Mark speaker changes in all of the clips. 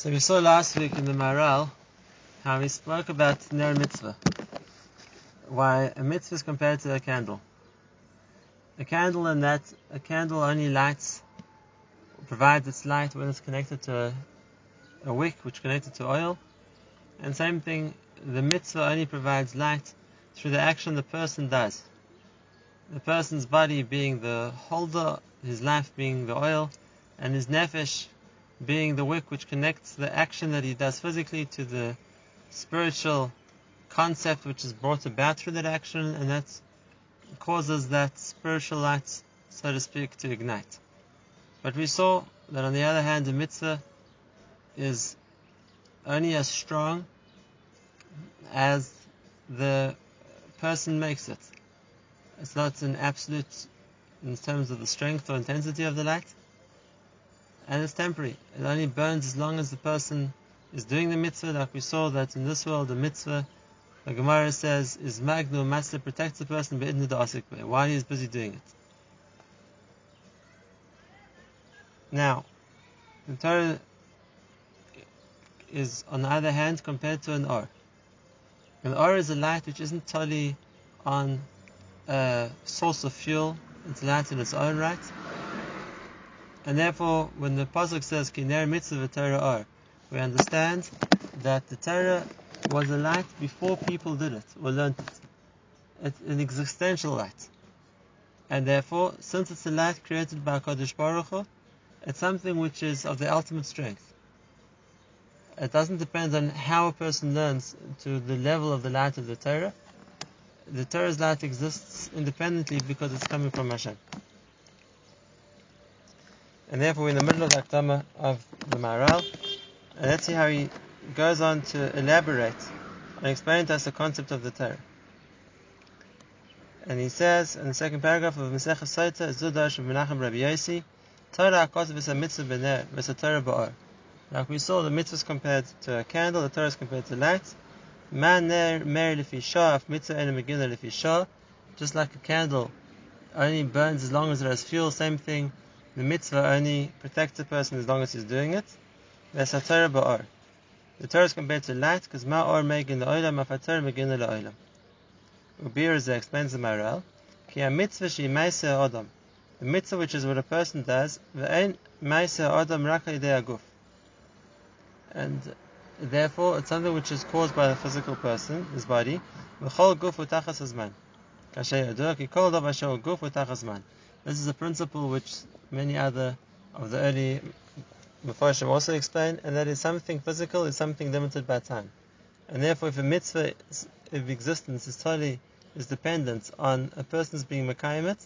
Speaker 1: So we saw last week in the Maharal how we spoke about Ner Mitzvah. Why a mitzvah is compared to a candle. A candle and that a candle only lights, provides its light when it's connected to a, a wick which connected to oil. And same thing, the mitzvah only provides light through the action the person does. The person's body being the holder, his life being the oil, and his nefesh being the wick which connects the action that he does physically to the spiritual concept which is brought about through that action, and that causes that spiritual light, so to speak, to ignite. But we saw that on the other hand, the mitzvah is only as strong as the person makes it. It's not an absolute in terms of the strength or intensity of the light and it's temporary. It only burns as long as the person is doing the mitzvah, like we saw that in this world the mitzvah, the Gemara says, is magnu master protects the person but in the asik while he is busy doing it. Now, the Torah is on the other hand compared to an or. An or is a light which isn't totally on a source of fuel, it's light in its own right and therefore, when the pasuk says "Kiner mitzvah Torah or," we understand that the Torah was a light before people did it or learned it. It's an existential light, and therefore, since it's a light created by Kadosh Baruch Hu, it's something which is of the ultimate strength. It doesn't depend on how a person learns to the level of the light of the Torah. The Torah's light exists independently because it's coming from Hashem. And therefore, we're in the middle of the Akdama of the Maharal. And let's see how he goes on to elaborate and explain to us the concept of the Torah. And he says in the second paragraph of Masech Saita, Zudash of Menachem Rabbi Yossi, Torah akos v'sa mitzvah b'ner, v'sa Torah ba'or. Like we saw, the mitzvah is compared to a candle, the Torah is compared to light. Man ner mer lefi shah, mitzvah ena megina lefi shah. Just like a candle only burns as long as it has fuel, same thing the mitzvah only protects a person as long as he's doing it. There's Torah ba'or. The Torah is compared to light because ma'or megin la'olam, afatar megin la'olam. Ubir explains the Maharal. Ki a mitzvah shi meise adam. The mitzvah which is what a person does, ve'en meise adam raka aguf. And therefore, it's something which is caused by the physical person, his body. V'chol guf utachas azman. Kashay yadua ki kol dav asher guf utachas man. This is a principle which many other of the early Mepharshim also explain, and that is something physical is something limited by time. And therefore, if a mitzvah of existence is totally is dependent on a person's being Mekayim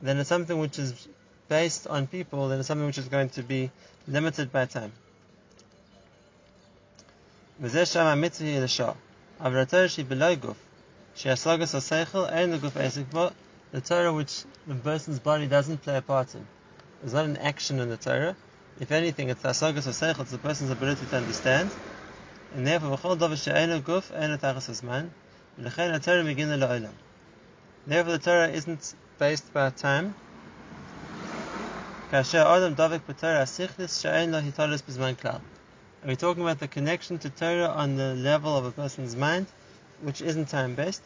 Speaker 1: then it's something which is based on people, then it's something which is going to be limited by time. The Torah which the person's body doesn't play a part in. There's not an action in the Torah. If anything, it's the asagas or it's the person's ability to understand. And therefore, v'chol davar she'enu guf, enu tachas hazman, v'lechen Torah megina la'olam. Therefore, the Torah isn't based by time. Kasher adam davik b'Torah asichlis she'en lo hitalis b'zman klal. Are we talking about the connection to Torah on the level of a person's mind, which isn't time based?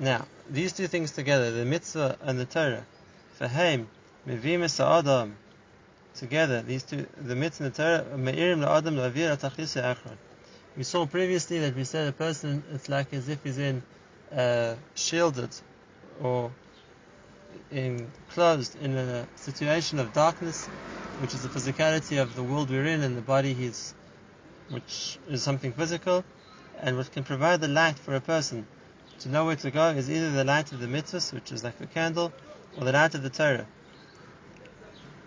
Speaker 1: Now, these two things together, the mitzvah and the Torah, Fahem, Mevim Adam, together, these two, the mitzvah and the Torah, Me'irim La'adam La'avir Atachlis. We saw previously that we said a person, it's like as if he's in, uh, shielded, or enclosed in a situation of darkness, which is the physicality of the world we're in, and the body he's, which is something physical, and what can provide the light for a person to know where to go is either the light of the mitzvahs, which is like a candle, or the light of the Torah.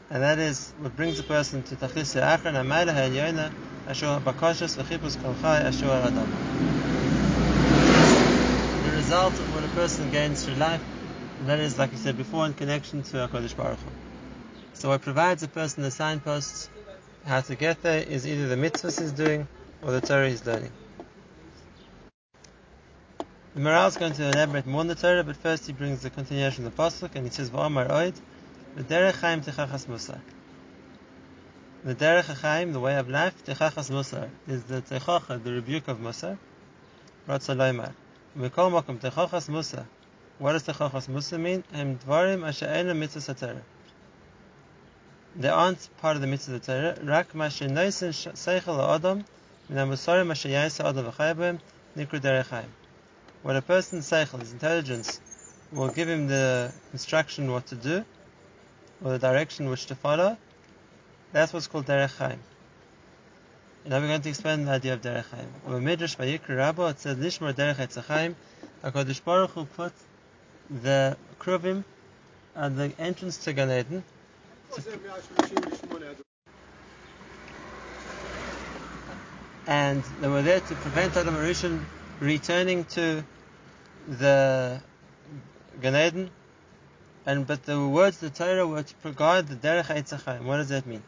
Speaker 1: And that is what brings a person to Tachlis Achran Amayla Ha'elyona Ashur Bakashas V'chipus Kolchai Ashur Adam. The result of what a person gains through life, and that is, like I said before, in connection to HaKadosh Baruch Hu. So what provides a person the signposts how to get there is either the mitzvahs he's doing or the Torah he's learning. The Maharal is going to elaborate more on the Torah, but first he brings the continuation of the pasuk, and he says, "Va'amar oid The derech chaim techachas musar. The derech the way of life, techachas musar, is the techacha, the rebuke of musar. Ratza loymar. Mikol makom techachas musar. What does techachas musar mean? Hem dvarim asher ena mitzvah satara. They aren't part of the mitzvah of the Torah. Rak mashe noisin seichel ha'adam min ha'musarim asher yaisa adam v'chayabim nikru derech chaim. When a person's seichel, his intelligence, will give him the instruction what to do, or the direction which to follow, that's what's called derech chaim. And now we're going to explain the idea of derech chaim. When Midrash Vayikra Rabba, it says Lishmar derech etzachaim, HaKadosh Baruch Hu put the kruvim at the entrance to Gan Eden, and they were there to prevent Adam Rishon returning to the Gan Eden. And but the words the Torah were to guard the Derech Eitzachayim. What does that mean?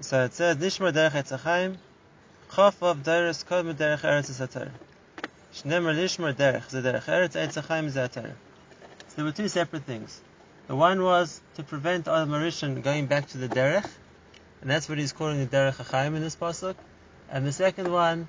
Speaker 1: So it says Nishmar Derech Eitzachayim, Chaf of Derech Kod Derech Eretz Satar. Shnemer Lishmar Derech, the Derech Eretz Eitzachayim Zatar. So there were two separate things. The one was to prevent Adam Rishon going back to the Derech, and that's what he's calling the Derech HaChaim in this pasuk. And the second one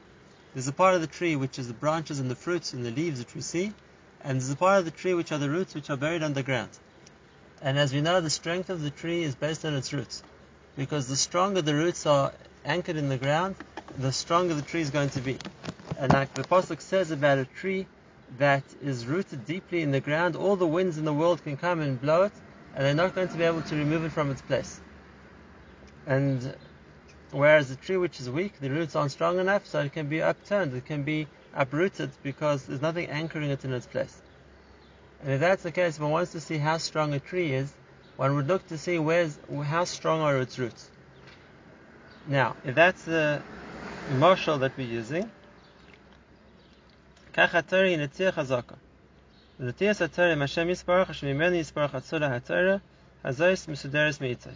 Speaker 1: There's a part of the tree which is the branches and the fruits and the leaves which we see, and there's a part of the tree which are the roots which are buried underground. And as we know, the strength of the tree is based on its roots. Because the stronger the roots are anchored in the ground, the stronger the tree is going to be. And like the Apostle says about a tree that is rooted deeply in the ground, all the winds in the world can come and blow it, and they're not going to be able to remove it from its place. And whereas the tree which is weak, the roots aren't strong enough, so it can be upturned, it can be uprooted because there's nothing anchoring it in its place. And if that's the case, one wants to see how strong a tree is, one would look to see where's how strong are its roots. Now, if that's the mashal that we're using, kachatari netzir chazaka. Hashem Yisparach Hashem Yisparach Hatzula HaTorah Hazois Mesuderes Meitzai.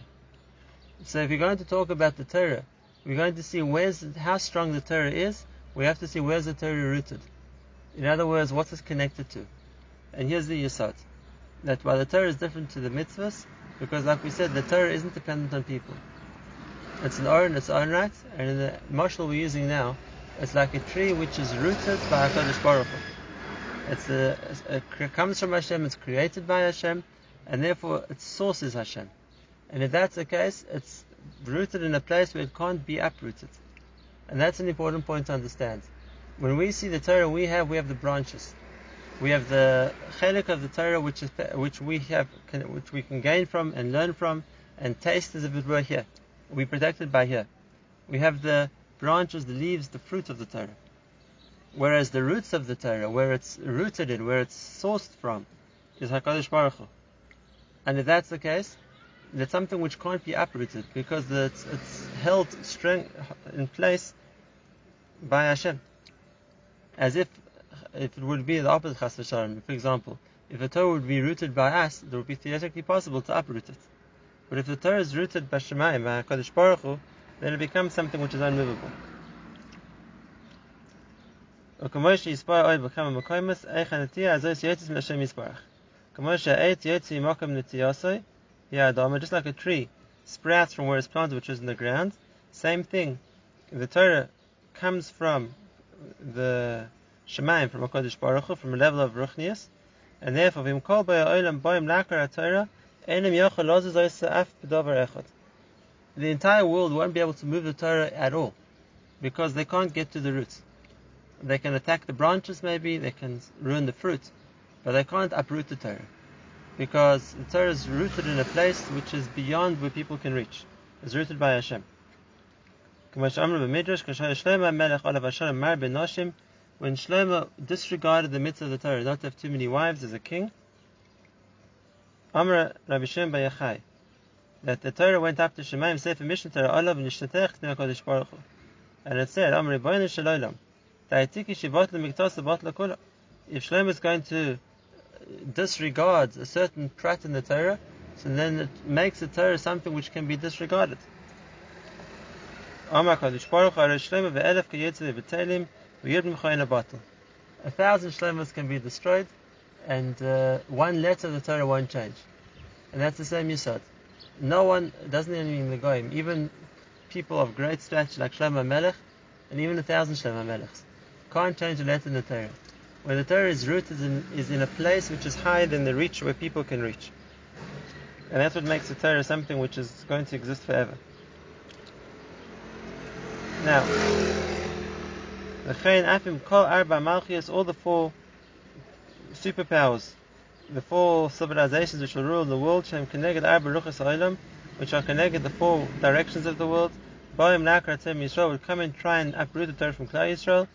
Speaker 1: So if you're going to talk about the Torah, we're going to see where's how strong the Torah is. We have to see where's the Torah rooted. In other words, what's connected to? And here's the yisod that while the Torah is different to the mitzvahs, because like we said, the Torah isn't dependent on people. It's an or in its own right, and in the mashal we're using now, it's like a tree which is rooted by HaKadosh Baruch Hu. It's a, it comes from Hashem, it's created by Hashem, and therefore its source is Hashem. And if that's the case, it's rooted in a place where it can't be uprooted. And that's an important point to understand. When we see the Torah we have, we have the branches. We have the chelik of the Torah which is which we have which we can gain from and learn from and taste as if it were here. We're protected by here. We have the branches, the leaves, the fruit of the Torah. Whereas the roots of the Torah, where it's rooted in, where it's sourced from, is Hakadosh Baruch Hu. And if that's the case, that's something which can't be uprooted because it's, it's held strength in place by Hashem. As if if it would be the opposite Chas v'shalom. For example, if the Torah would be rooted by us, it would be theoretically possible to uproot it. But if the Torah is rooted by Shemayim, by Hakadosh Baruch Hu, then it becomes something which is unmovable. וכמו שיספר אוי בכמה מקומות, איך הנטייה הזאת יוצאת מן השם יספרך. כמו שהעץ יוצא ממקום נטייסוי, yeah, Adama, just like a tree sprouts from where it's planted, which is in the ground. Same thing. The Torah comes from the Shemaim, from HaKadosh Baruch Hu, from a level of ruchnias, and therefore, Vim Kol Olam Boim Lakar Torah, Enim Yochel Af B'Dover Echot. The entire world won't be able to move the Torah at all, because they can't get to the roots. They can attack the branches, maybe, they can ruin the fruit, but they can't uproot the Torah. Because the Torah is rooted in a place which is beyond where people can reach. It's rooted by Hashem. When Shlomo disregarded the mitzvah of the Torah, not to have too many wives as a king, Amra Rabbi Shem Bayachai, that the Torah went up to Shemaim Sefer Mishnah Torah Olav Nishtatech Kodesh Baruch Hu. And it said, Amri Boinu Shalom, Ta'itiki Shibat Lemiktos Lebat Lekula. If Shlomo is going to disregard a certain prat in the Torah, so then it makes the Torah something which can be disregarded. A thousand shlemas can be destroyed, and uh, one letter of the Torah won't change. And that's the same Yisod. No one, doesn't even mean the Goyim, even people of great stature like Shlomo Melech, and even a thousand Shlomo Melechs, can't change a letter in the Torah. When the Torah is rooted in, is in a place which is higher than the reach where people can reach. And that's what makes the Torah something which is going to exist forever. Now, all the four superpowers, the four civilizations which will rule the world, which are connected the four directions of the world, will come and try and uproot the Torah from Klal Yisrael,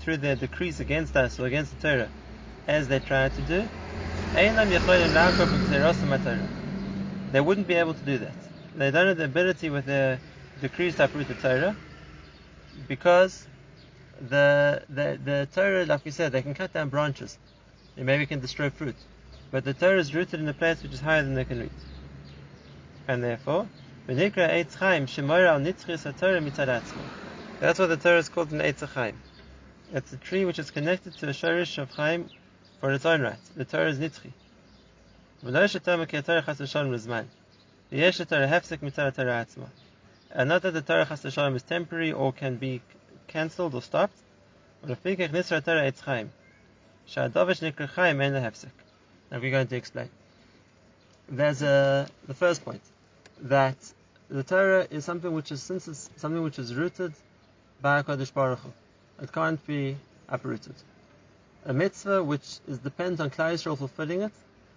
Speaker 1: through their decrees against us or against the Torah, as they try to do. They wouldn't be able to do that. They don't have the ability with their decrees to uproot the Torah because the, the, the Torah, like we said, they can cut down branches. They maybe can destroy fruit. But the Torah is rooted in a place which is higher than they can reach. And therefore, that's why the Torah is called an Eitz Chaim. It's a tree which is connected to the shorish of Chaim for its own right. The Torah is Nitzchi. And not that the Torah Chas Shalom is temporary or can be cancelled or stopped. Now we're going to explain. There's a, the first point that the Torah is something which is since it's something which is rooted by Hakadosh Baruch Hu. It can't be uprooted. A mitzvah which is dependent on Klal Yisrael fulfilling it.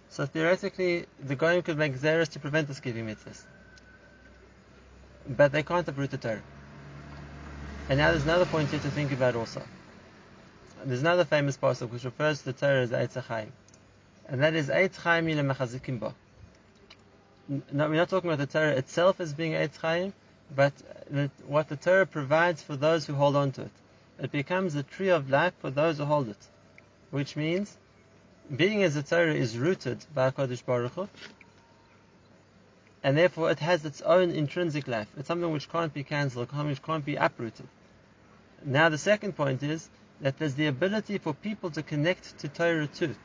Speaker 1: So theoretically, the Goyim could make zeros to prevent us giving mitzvahs but they can't uproot the Torah. And now there's another point here to think about also. There's another famous pasuk which refers to the Torah as Eitz Chaim, and that is Eitz Chaim Mechazikim Bo. No, we're not talking about the Torah itself as being Eitz Chaim, but the, what the Torah provides for those who hold on to it. It becomes a tree of life for those who hold it, which means being as the Torah is rooted by Kodesh Baruch Hu, and therefore it has its own intrinsic life. It's something which can't be cancelled, which can't be uprooted. Now the second point is that there's the ability for people to connect to Torah too.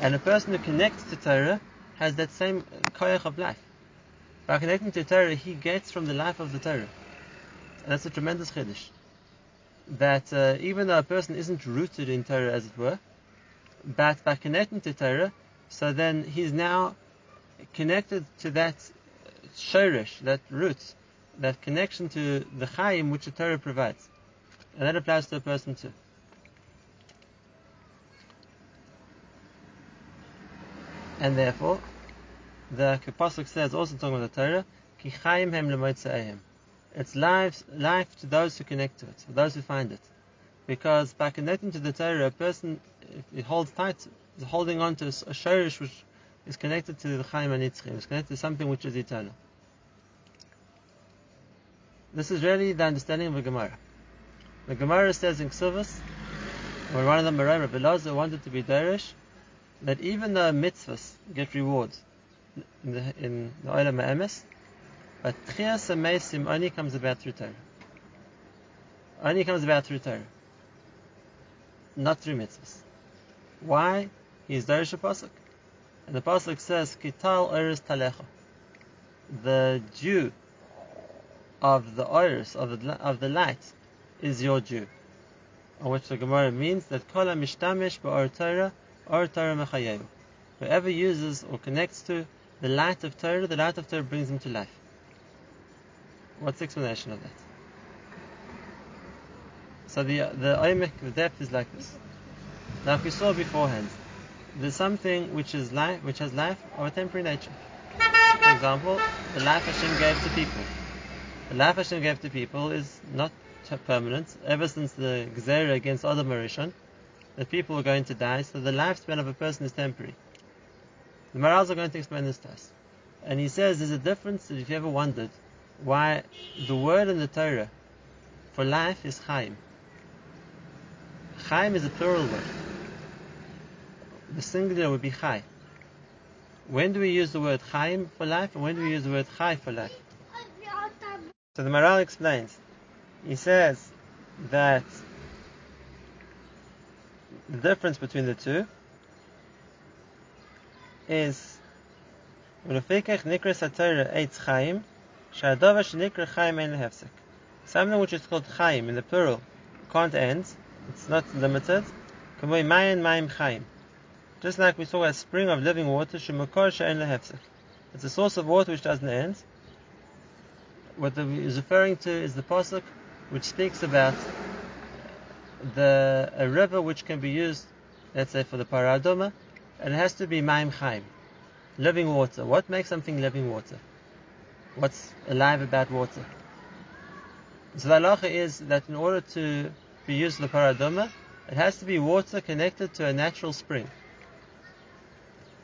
Speaker 1: And a person who connects to Torah has that same koyach of life. By connecting to Torah, he gets from the life of the Torah. And that's a tremendous chiddush. That uh, even though a person isn't rooted in Torah, as it were, but by connecting to Torah, so then he's now connected to that shirish, that root, that connection to the chayim which the Torah provides. And that applies to a person too. And therefore, the Pasuk says, also talking about the Torah, Ki hem It's life, life to those who connect to it, those who find it. Because by connecting to the Torah, a person, it holds tight, is holding on to a shirish which is connected to the Chaim Anitzchim, it's connected to something which is eternal. This is really the understanding of the Gemara. The Gemara says in Ksuvas, when one of the Lazar wanted to be Derish, that even though mitzvahs get rewards in the, in the Olam but Tchias Amesim only comes about through Torah. Only comes about through Torah. Not through mitzvahs. Why? He's Derish a Pasuk. And the pasuk says, "Kital oris talecha." The Jew of the oris of the of the light is your Jew. on which the Gemara means that kola mishtamish ba'or Torah or Torah mechayev. Whoever uses or connects to the light of Torah, the light of Torah brings him to life. What's the explanation of that? So the the oimek, the depth is like this. Like we saw beforehand, there's something which is life, which has life or a temporary nature. For example, the life Hashem gave to people. The life Hashem gave to people is not permanent. Ever since the Gzera against Adam Marishon, that people are going to die, so the lifespan of a person is temporary. The Maharals are going to explain this to us. And he says there's a difference that if you ever wondered why the word in the Torah for life is Chaim. Chaim is a plural word. The singular would be Chai. When do we use the word Chaim for life and when do we use the word Chai for life? So the Maharal explains. He says that the difference between the two is V'lefikach nikras haTorah eitz chaim shadova shenikra chaim ein Hefsek. Something which is called chaim in the plural can't end; it's not limited. Kamoi mayin mayim chaim. Just like we saw a spring of living water shemukor she'en lehefsek. It's a source of water which doesn't end. What the, is referring to is the pasuk which speaks about the a river which can be used, let's say, for the Parah Adoma, it has to be maim chaim, living water. What makes something living water? What's alive about water? So the halacha is that in order to be used the Parah Adoma, it has to be water connected to a natural spring.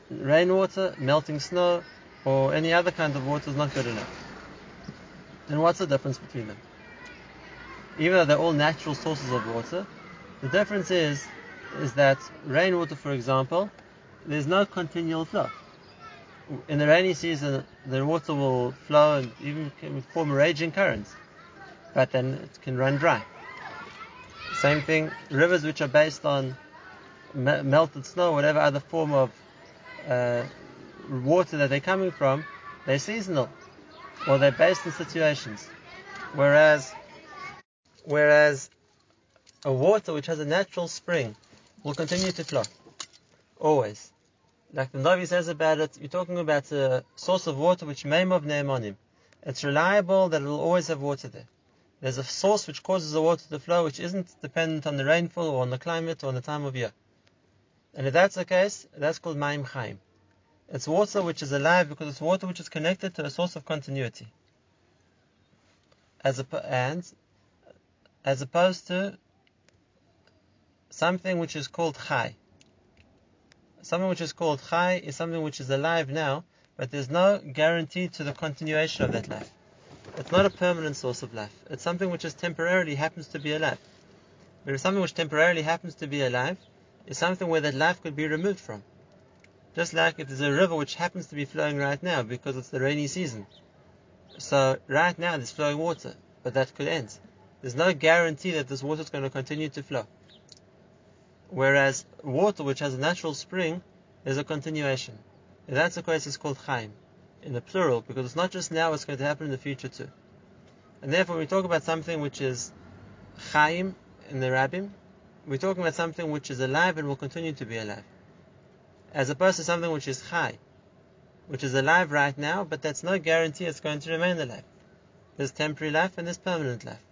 Speaker 1: Rainwater, melting snow, or any other kind of water is not good enough. Then what's the difference between them? Even though they're all natural sources of water, the difference is is that rainwater, for example, there's no continual flow. In the rainy season, the water will flow and even form raging currents, but then it can run dry. Same thing, rivers which are based on me- melted snow, whatever other form of uh, water that they're coming from, they're seasonal, or they're based in situations. Whereas, whereas a water which has a natural spring will continue to flow. Always. Like the Navi says about it, you're talking about a source of water which may of ne'emanim. It's reliable that it will always have water there. There's a source which causes the water to flow which isn't dependent on the rainfall or on the climate or on the time of year. And if that's the case, that's called Maim Chaim. It's water which is alive because it's water which is connected to a source of continuity. As a, and as opposed to something which is called Chai. Something which is called Chai is something which is alive now, but there's no guarantee to the continuation of that life. It's not a permanent source of life. It's something which just temporarily happens to be alive. But if something which temporarily happens to be alive is something where that life could be removed from. Just like if there's a river which happens to be flowing right now because it's the rainy season. So right now there's flowing water, but that could end. There's no guarantee that this water is going to continue to flow. Whereas water which has a natural spring, is a continuation. And that's the case it's called chaim, in the plural, because it's not just now, it's going to happen in the future too. And therefore, we talk about something which is chaim in the rabbim, we're talking about something which is alive and will continue to be alive. As opposed to something which is chai, which is alive right now, but that's no guarantee it's going to remain alive. There's temporary life and there's permanent life.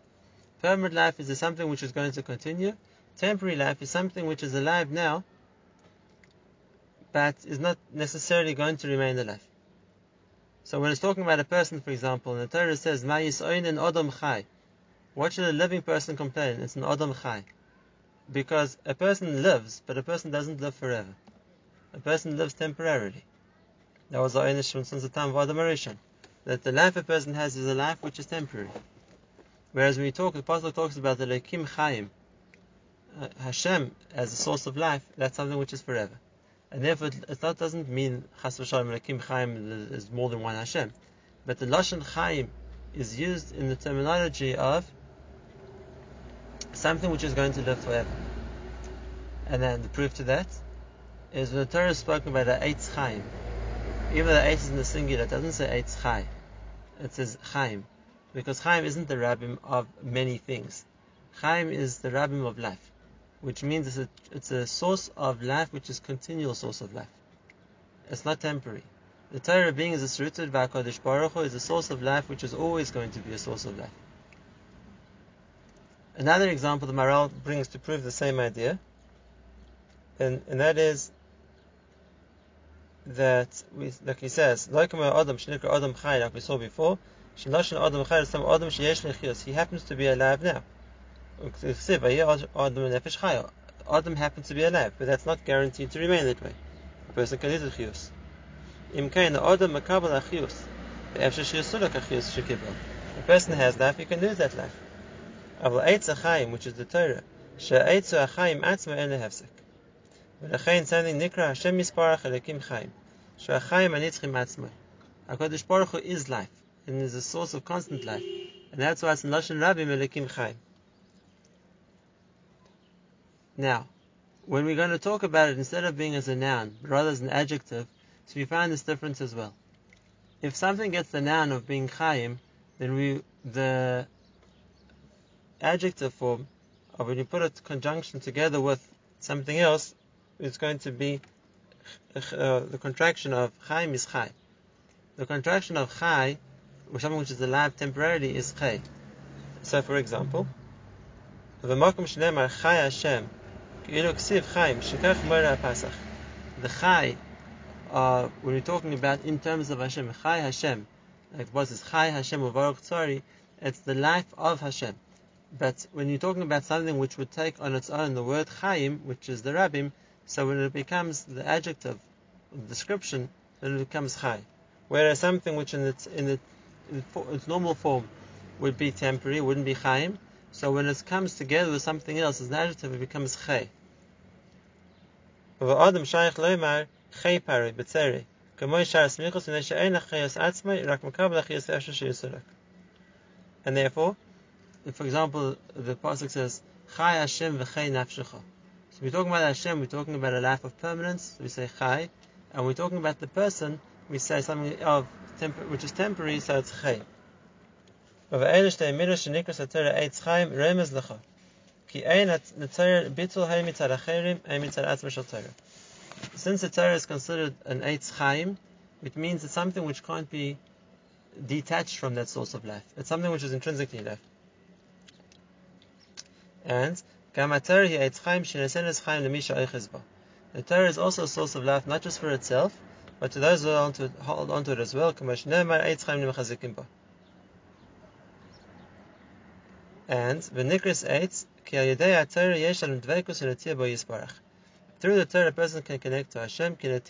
Speaker 1: Permanent life is something which is going to continue. Temporary life is something which is alive now, but is not necessarily going to remain alive. So when it's talking about a person, for example, and the Torah says, "Ma and Adam chai," what should a living person complain? It's an Adam chai, because a person lives, but a person doesn't live forever. A person lives temporarily. That was the Einish since the time of Adam Arishon. That the life a person has is a life which is temporary. Whereas when we talk, the Apostle talks about the Lekim Chaim, Uh, Hashem as a source of life, that's something which is forever. And therefore, that doesn't mean Chas v'shalom Lekim Chaim is more than one Hashem. But the Lashon Chaim is used in the terminology of something which is going to live forever. And then the proof to that is when the Torah is spoken about the Eitz Chaim. Even the Eitz is in the singular, it doesn't say Eitz Chai. It says Chaim. Because Chaim isn't the rabbim of many things. Chaim is the rabbim of life. Which means it's a, it's a source of life which is continual source of life. It's not temporary. The Torah being is rooted by Kodesh Baruch Hu is a source of life which is always going to be a source of life. Another example the Maharal brings to prove the same idea, and, and that is that, we, like he says, like Adam, Adam like we saw before, Adam Adam He happens to be alive now. Adam happens to be alive, but that's not guaranteed to remain that way. A person can live chiyus. Im kain adam makabel achius. Be'efshe shiyasulak achius shekibel. A person has life, he can lose that life. Aval eitz achayim, which is the Torah, she'eitzu achayim atzma ene hefsek. ולכן something nikra Hashem misparach elekim chayim. She'achayim anitzchim atzma. HaKadosh Baruch Hu is life, and is a source of constant life. And that's why it's in Lashon Rabim elekim chayim. Now, when we're going to talk about it, instead of being as a noun, but rather as an adjective, so we find this difference as well. If something gets the noun of being chayim, then we the adjective form, or when you put a conjunction together with something else, is going to be uh, the contraction of chayim is chay. The contraction of chay, or something which is alive temporarily, is chay. So, for example, the makom shneimar chay Hashem, The chay, uh, when we're talking about in terms of Hashem, chay Hashem, like what is Chai Hashem Uvarach Tzari, it's the life of Hashem. But when you're talking about something which would take on its own the word Chaim, which is the Rabbim, so when it becomes the adjective, the description, then it becomes Chai. Whereas something which in its in, in its normal form would be temporary, wouldn't be Chaim. So when it comes together with something else as an adjective, it becomes Chai. Adam Shaykh Loimar Chai Pari B'tzeri and therefore, if, for example, the pasuk says, Chai Hashem v'chei nafshecha. So we're talking about Hashem, we're talking about a life of permanence, so we say Chai, and we're talking about the person, we say something of tempor- which is temporary, so it's Since the Torah is considered an Eitz Chaim, it means it's something which can't be detached from that source of life. It's something which is intrinsically life. And the Torah is also a source of life, not just for itself, but to those who hold on to it as well. And the Nikris 8, through the Torah, a person can connect to Hashem. Like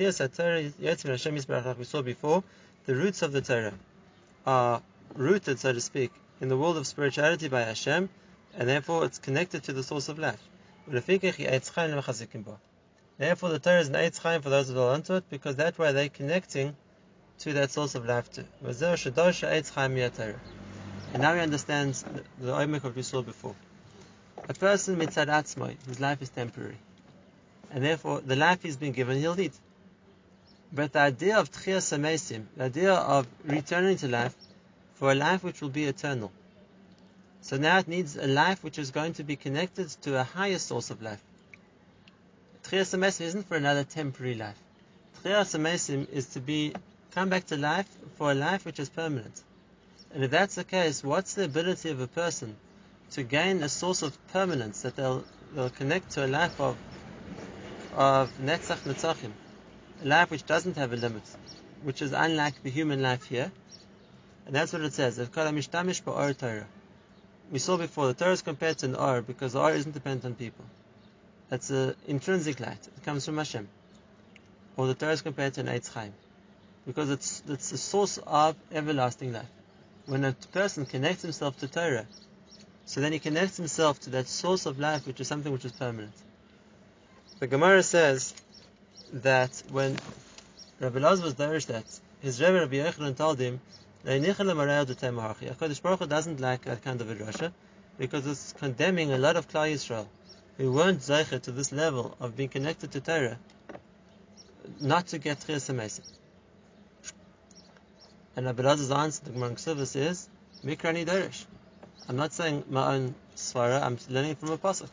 Speaker 1: we saw before, the roots of the Torah are rooted, so to speak, in the world of spirituality by Hashem, and therefore it's connected to the source of life. Therefore, the Torah is an Eitz Chaim for those who hold onto it, because that way they're connecting to that source of life too. And now he understands the Oimek of saw before. A person mitzad atzmai, whose life is temporary and therefore the life he's been given, he'll lead. But the idea of tchias amesim, the idea of returning to life for a life which will be eternal. So now it needs a life which is going to be connected to a higher source of life. Tchias amesim isn't for another temporary life. Tchias amesim is to be come back to life for a life which is permanent. And if that's the case, what's the ability of a person to gain a source of permanence that they'll, they'll connect to a life of of Netzach Netzachim, a life which doesn't have a limit, which is unlike the human life here. And that's what it says. We saw before the Torah is compared to an or because the or isn't dependent on people. That's an intrinsic light. It comes from Hashem. Or the Torah is compared to an Eitz Chaim because it's it's the source of everlasting life. When a person connects himself to Torah, so then he connects himself to that source of life, which is something which is permanent. The Gemara says that when Rabbi Laz was derish that his Rebbe Rabbi Yochanan told him, HaKadosh Baruch Hu doesn't like that kind of a drasha because it's condemning a lot of Klal Yisrael who weren't zeicher to this level of being connected to Torah not to get Chiyas. And Rabbi answer, to Gemara Ksuvas is, Mikrani Derish. I'm not saying my own svara, I'm learning from a pasuk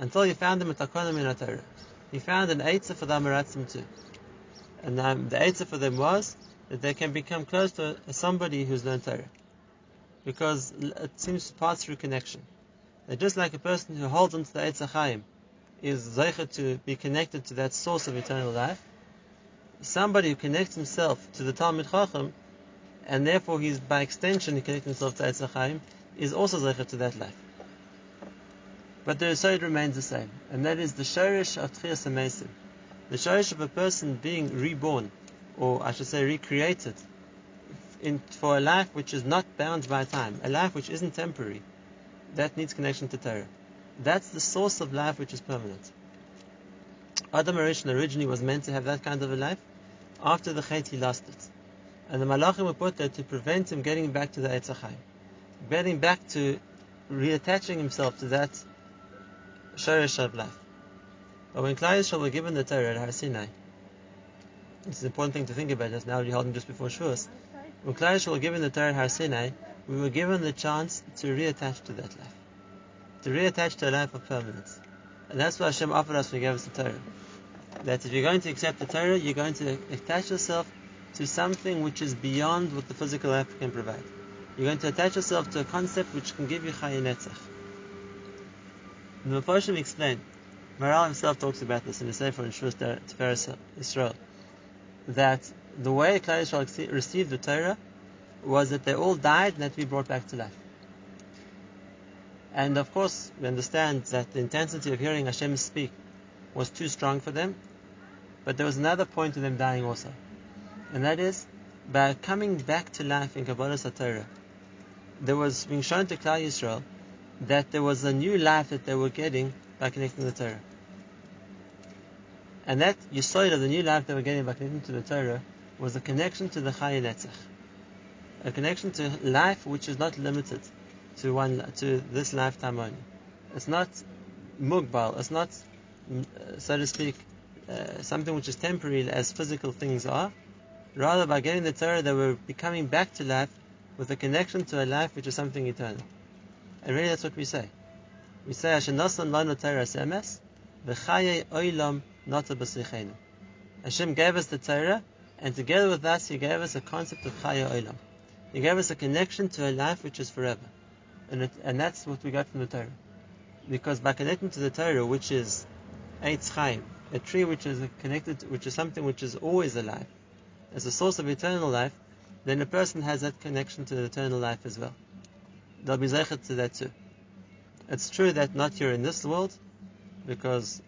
Speaker 1: until he found them at Takonim in Torah. He found an Eitzah for the Amaratzim too. And um, the Eitzah for them was that they can become close to somebody who's learned Torah. Because it seems to pass through connection. That just like a person who holds onto the Eitzah Chaim is zeicher to be connected to that source of eternal life, somebody who connects himself to the Talmud Chacham, and therefore he's by extension he connects himself to Eitzah Chaim, is also zeicher to that life. But the Yisod remains the same, and that is the Shorish of Tchias HaMesim. The Shorish of a person being reborn or I should say recreated, in, for a life which is not bound by time, a life which isn't temporary, that needs connection to Torah. That's the source of life which is permanent. Adam Arishon originally was meant to have that kind of a life. After the Chet, he lost it. And the Malachim were put there to prevent him getting back to the Eitz getting back to reattaching himself to that Shorish of life. But when Klal Yisrael were given the Torah at Har Sinai, it's an important thing to think about, just now you're holding just before Shavuos. When Klal Yisrael were given the Torah at Har Sinai, we were given the chance to reattach to that life. To reattach to a life of permanence. And that's what Hashem offered us when He gave us the Torah. That if you're going to accept the Torah, you're going to attach yourself to something which is beyond what the physical life can provide. You're going to attach yourself to a concept which can give you Chayin Netzach. The Mephoshim explain, Maharal himself talks about this in the Sefer in Shus Tiferes Israel, that the way Klal Yisrael received the Torah was that they all died and to be brought back to life. And of course, we understand that the intensity of hearing Hashem speak was too strong for them, but there was another point to them dying also. And that is, by coming back to life in Kabbalah Torah, there was being shown to Klal Yisrael that there was a new life that they were getting by connecting to the Torah. And that Yisoid of the new life they were getting by connecting to the Torah was a connection to the Chayin Netzach. A connection to life which is not limited to one to this lifetime only. It's not mugbal. It's not, so to speak, uh, something which is temporary as physical things are. Rather, by getting the Torah, they were becoming back to life with a connection to a life which is something eternal. And really, that's what we say. We say, "Ashanasan lanu Torah semes v'chaye oilam nata b'sichenu." Hashem gave us the Torah, and together with us, He gave us a concept of chaye oilam. He gave us a connection to a life which is forever. And, it, and that's what we got from the Torah. Because by connecting to the Torah, which is Eitz Chaim, a tree which is connected, which is something which is always alive, as a source of eternal life, then a person has that connection to the eternal life as well. They'll be zeichet to that too. It's true that not here in this world, because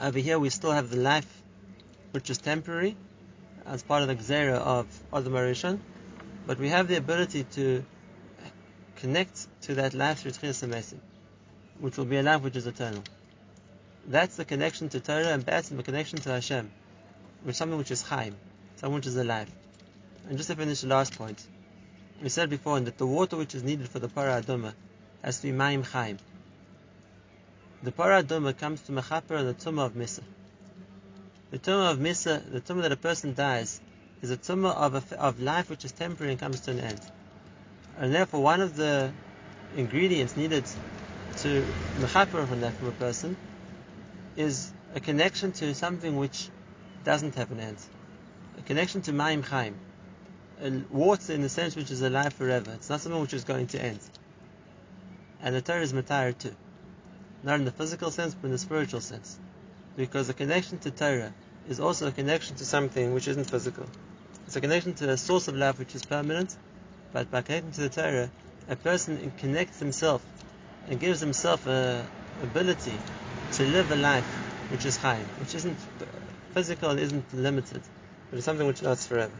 Speaker 1: over here we still have the life which is temporary, as part of the Gzera of Adam but we have the ability to connect to that life through Tchias which will be a life which is eternal. That's the connection to Torah and that's the connection to Hashem, which something which is Chaim, something which is alive. And just to finish the last point, we said before that the water which is needed for the Parah Adoma has to be Maim Chaim. The Parah Adoma comes to Mechaper and the Tumah of Misa. The Tumah of Misa, the Tumah that a person dies, is a Tumah of, of life which is temporary and comes to an end. And therefore, one of the ingredients needed to Mechaper from that from a person is a connection to something which doesn't have an end. A connection to Maim Chaim water in the sense which is alive forever. It's not something which is going to end. And the Torah is Matayr too. Not in the physical sense, but in the spiritual sense. Because the connection to Torah is also a connection to something which isn't physical. It's a connection to a source of life which is permanent, but by connecting to the Torah, a person connects himself and gives himself a ability to live a life which is high, which isn't uh, physical and isn't limited, but it's something which lasts forever.